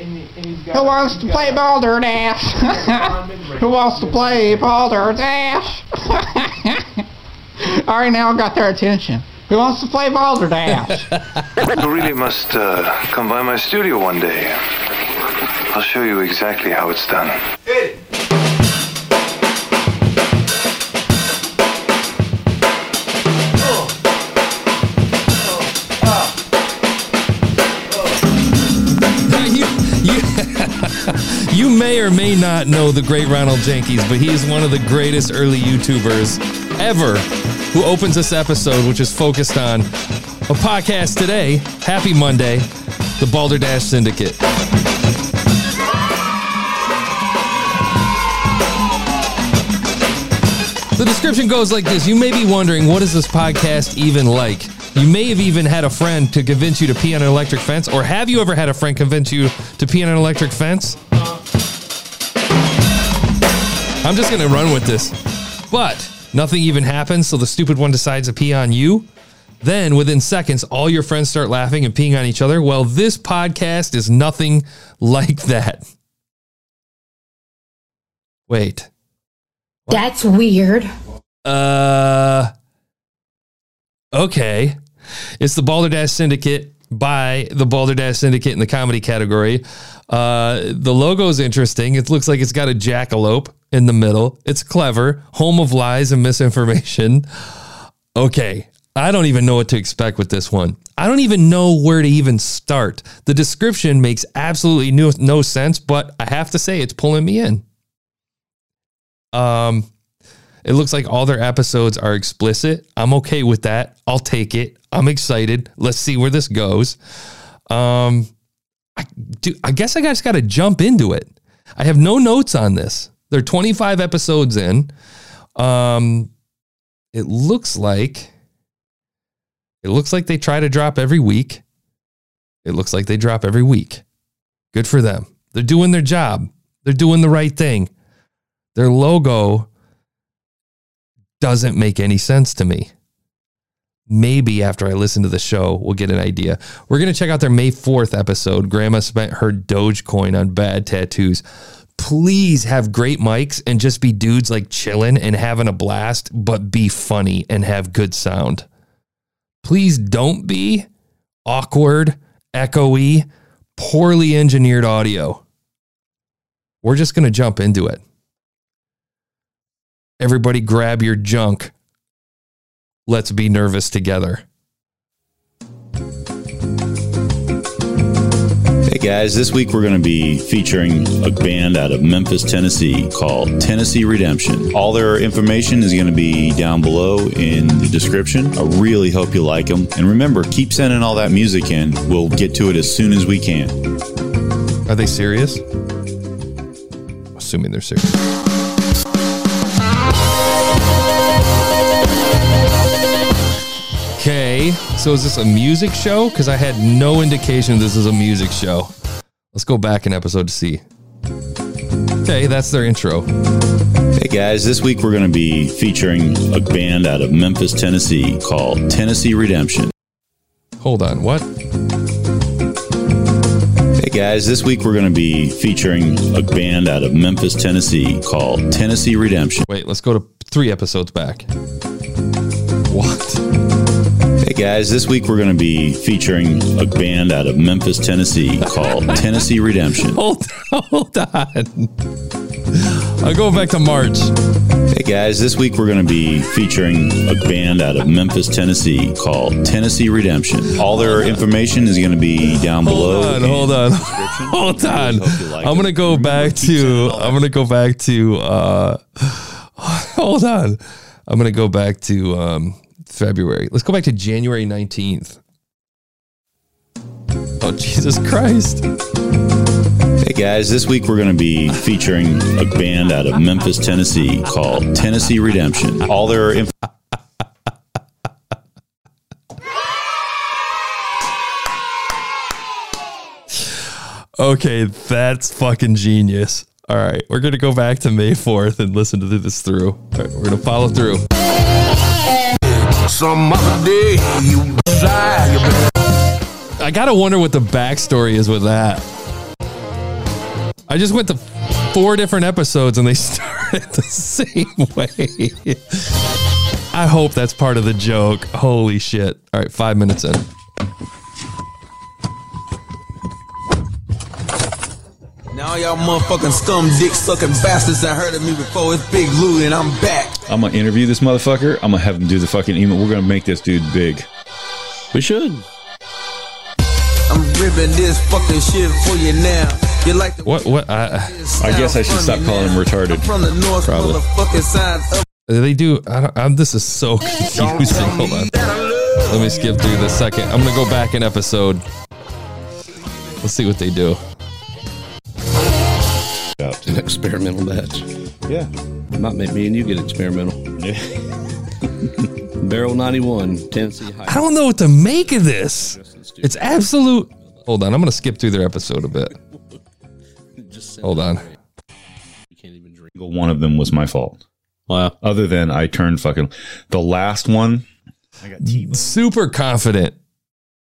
Who wants to play Balderdash? Who wants to play Balderdash? All right, now I got their attention. Who wants to play Balderdash? You really must uh, come by my studio one day. I'll show you exactly how it's done. you, not know the great Ronald Jenkees, but he is one of the greatest early YouTubers ever who opens this episode, which is focused on a podcast today. Happy Monday, the Balderdash Syndicate. The description goes like this You may be wondering, what is this podcast even like? You may have even had a friend to convince you to pee on an electric fence, or have you ever had a friend convince you to pee on an electric fence? I'm just gonna run with this. But nothing even happens, so the stupid one decides to pee on you. Then within seconds, all your friends start laughing and peeing on each other. Well, this podcast is nothing like that. Wait. That's weird. Uh okay. It's the Balderdash Syndicate by the Balderdash Syndicate in the comedy category. Uh, the logo is interesting. It looks like it's got a jackalope in the middle. It's clever, home of lies and misinformation. Okay, I don't even know what to expect with this one. I don't even know where to even start. The description makes absolutely no, no sense, but I have to say it's pulling me in. Um, it looks like all their episodes are explicit. I'm okay with that. I'll take it. I'm excited. Let's see where this goes. Um, I do. I guess I just got to jump into it. I have no notes on this. They're 25 episodes in. Um, it looks like it looks like they try to drop every week. It looks like they drop every week. Good for them. They're doing their job. They're doing the right thing. Their logo doesn't make any sense to me. Maybe after I listen to the show, we'll get an idea. We're going to check out their May 4th episode. Grandma spent her Dogecoin on bad tattoos. Please have great mics and just be dudes like chilling and having a blast, but be funny and have good sound. Please don't be awkward, echoey, poorly engineered audio. We're just going to jump into it. Everybody grab your junk. Let's be nervous together. Guys, this week we're going to be featuring a band out of Memphis, Tennessee called Tennessee Redemption. All their information is going to be down below in the description. I really hope you like them. And remember, keep sending all that music in. We'll get to it as soon as we can. Are they serious? Assuming they're serious. So is this a music show? Because I had no indication this is a music show. Let's go back an episode to see. Okay, that's their intro. Hey guys, this week we're going to be featuring a band out of Memphis, Tennessee called Tennessee Redemption. Hold on, what? Hey guys, this week we're going to be featuring a band out of Memphis, Tennessee called Tennessee Redemption. Wait, let's go to three episodes back. What? Hey guys, this week we're going to be featuring a band out of Memphis, Tennessee called Tennessee Redemption. Hold, hold on. I'll go back to March. Hey guys, this week we're going to be featuring a band out of Memphis, Tennessee called Tennessee Redemption. All their information is going to be down below. Hold on, hold on, hold on. Really like I'm gonna go back to. I'm gonna go back to. uh Hold on. I'm gonna go back to um February. Let's go back to January 19th. Oh Jesus Christ! Hey guys, this week we're going to be featuring a band out of Memphis, Tennessee called Tennessee Redemption. All their inf- Okay, that's fucking genius. All right, we're gonna go back to May 4th and listen to this through. All right, we're gonna follow through. Some other day you desire I gotta wonder what the backstory is with that. I just went to four different episodes and they started the same way. I hope that's part of the joke. Holy shit. All right, five minutes in. Now y'all motherfucking scum dick sucking bastards that heard of me before. It's Big Lou and I'm back. I'm gonna interview this motherfucker. I'm gonna have him do the fucking email. We're gonna make this dude big. We should. I'm ripping this fucking shit for you now. You like the What? What? I, I guess I should stop calling him retarded. I'm from the north Probably. motherfucking side of they do. I don't, I'm, this is so confusing. Hold on. Let me skip through the second. I'm gonna go back an episode. Let's see what they do. An experimental batch. Yeah. It Might make me and you get experimental. Barrel 91, Tennessee I don't know what to make of this. It's absolute. Hold on. I'm gonna skip through their episode a bit. Just Hold on. You can't even drink. One of them was my fault. Wow. Other than I turned fucking the last one. I got deep. super confident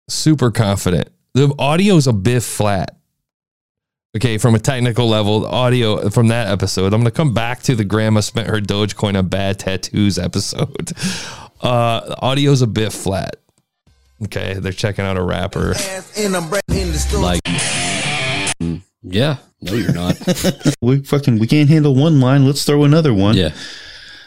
super confident the audio's a bit flat okay from a technical level audio from that episode i'm going to come back to the grandma spent her dogecoin on bad tattoos episode uh the audio's a bit flat okay they're checking out a rapper ass and I'm bred in the store. Like, mm, yeah. No, you're not. We fucking we can't handle one line. Let's throw another one. yeah.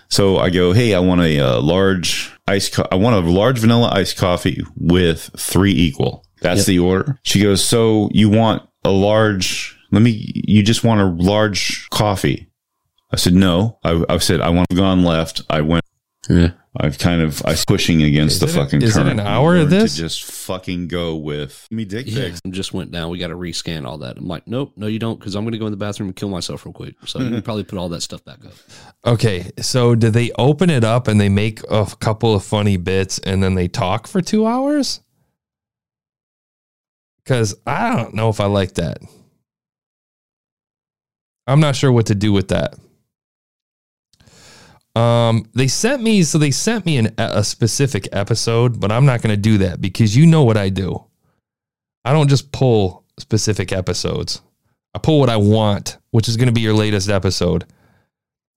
So I go, hey, I want a uh, large ice. Co- I want a large vanilla iced coffee with three equal. That's Yep. the order. She goes, so you want a large? Let me. You just want a large coffee? I said no. I, I said I want to gone left. I went. Yeah. I've kind of I was pushing against the Is it a- fucking is it an hour of Learned to this? just fucking go with me dick Yeah. pics. Just went down. We got to rescan all that. I'm like, nope, no, you don't, because I'm going to go in the bathroom and kill myself real quick. So you mm-hmm. probably put all that stuff back up. okay so do they open it up and they make a couple of funny bits and then they talk for two hours because i don't know if i like that i'm not sure what to do with that um they sent me so they sent me an, a specific episode but i'm not going to do that because you know what i do i don't just pull specific episodes i pull what i want which is going to be your latest episode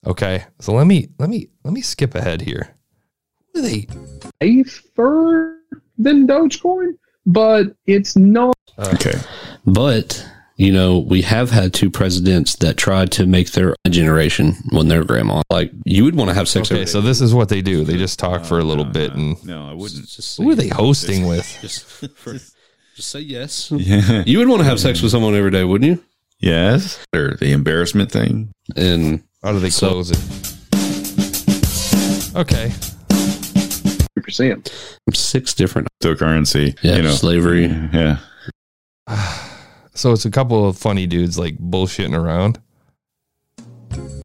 Okay, so let me let me let me skip ahead here. Who are they? safer than Dogecoin, but it's not. Okay. But, you know, we have had two presidents that tried to make their generation when their grandma. Like, you would want to have sex Okay, so day. this is what they do. They just talk for a little bit, and No, I wouldn't. Just who are say- they hosting with? Just, for, just say yes. Yeah. You would want to have sex with someone every day, wouldn't you? Yes. Or the embarrassment thing. And How do they So- close it? Okay, percent. six different, Cryptocurrency. yeah, You know. slavery. Yeah. Ah. So it's a couple of funny dudes like bullshitting around.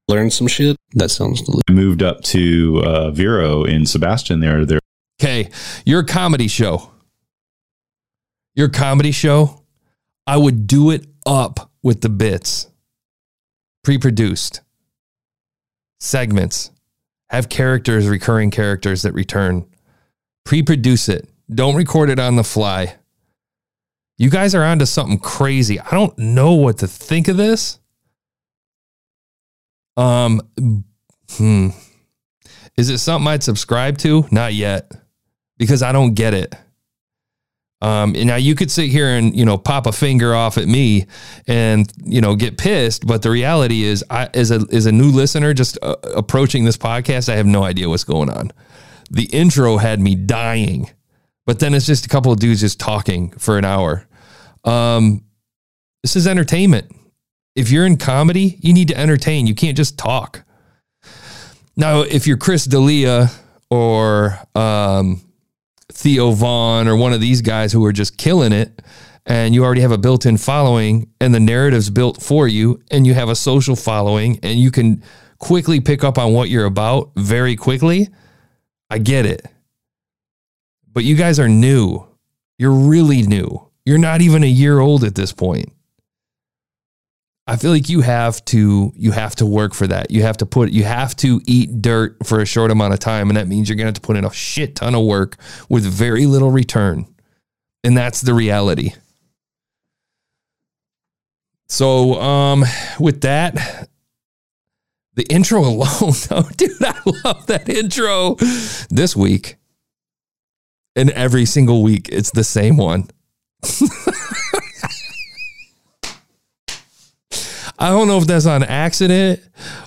Learn some shit. That sounds delicious. I moved up to uh, Vero in Sebastian there. There. Okay, your comedy show. Your comedy show. I would do it up with the bits, pre-produced segments. Have characters, recurring characters that return. Pre-produce it. Don't record it on the fly. You guys are onto something crazy. I don't know what to think of this. Um, hmm. Is it something I'd subscribe to? Not yet, because I don't get it. Um, and now you could sit here and you know pop a finger off at me and you know get pissed, but the reality is, I as a as a new listener just uh, approaching this podcast, I have no idea what's going on. The intro had me dying, but then it's just a couple of dudes just talking for an hour. Um, this is entertainment. If you're in comedy, you need to entertain. You can't just talk. Now, if you're Chris D'Elia or um, Theo Von or one of these guys who are just killing it, and you already have a built-in following, and the narrative's built for you, and you have a social following, and you can quickly pick up on what you're about very quickly, I get it. But you guys are new. You're really new. You're not even a year old at this point. I feel like you have to you have to work for that. You have to put you have to eat dirt for a short amount of time and that means you're going to have to put in a shit ton of work with very little return. And that's the reality. So, um, with that, the intro alone, though, dude, I love that intro this week. And every single week, it's the same one. I don't know if that's on accident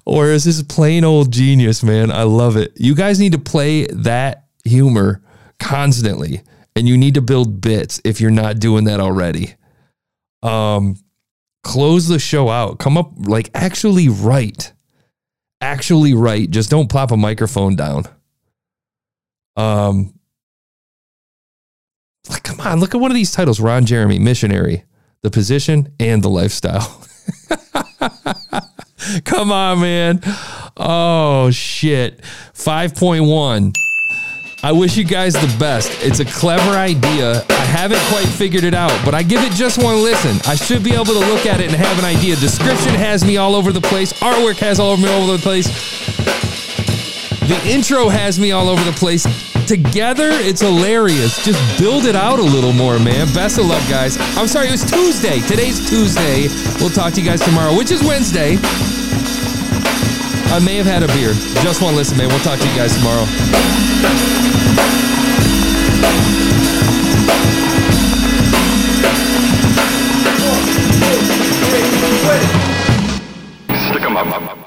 or is this plain old genius, man. I love it. You guys need to play that humor constantly and you need to build bits if you're not doing that already. Um close the show out. Come up like actually write. Actually write. Just don't plop a microphone down. Um like, come on, look at one of these titles Ron Jeremy, missionary, the position and the lifestyle. Come on, man. Oh, shit. 5.1. I wish you guys the best. It's a clever idea. I haven't quite figured it out, but I give it just one listen. I should be able to look at it and have an idea. Description has me all over the place. Artwork has all over me all over the place. The intro has me all over the place together, it's hilarious. Just build it out a little more, man. Best of luck, guys. I'm sorry, it was Tuesday. Today's Tuesday. We'll talk to you guys tomorrow, which is Wednesday. I may have had a beer. Just one listen, man. We'll talk to you guys tomorrow. Stick 'em up.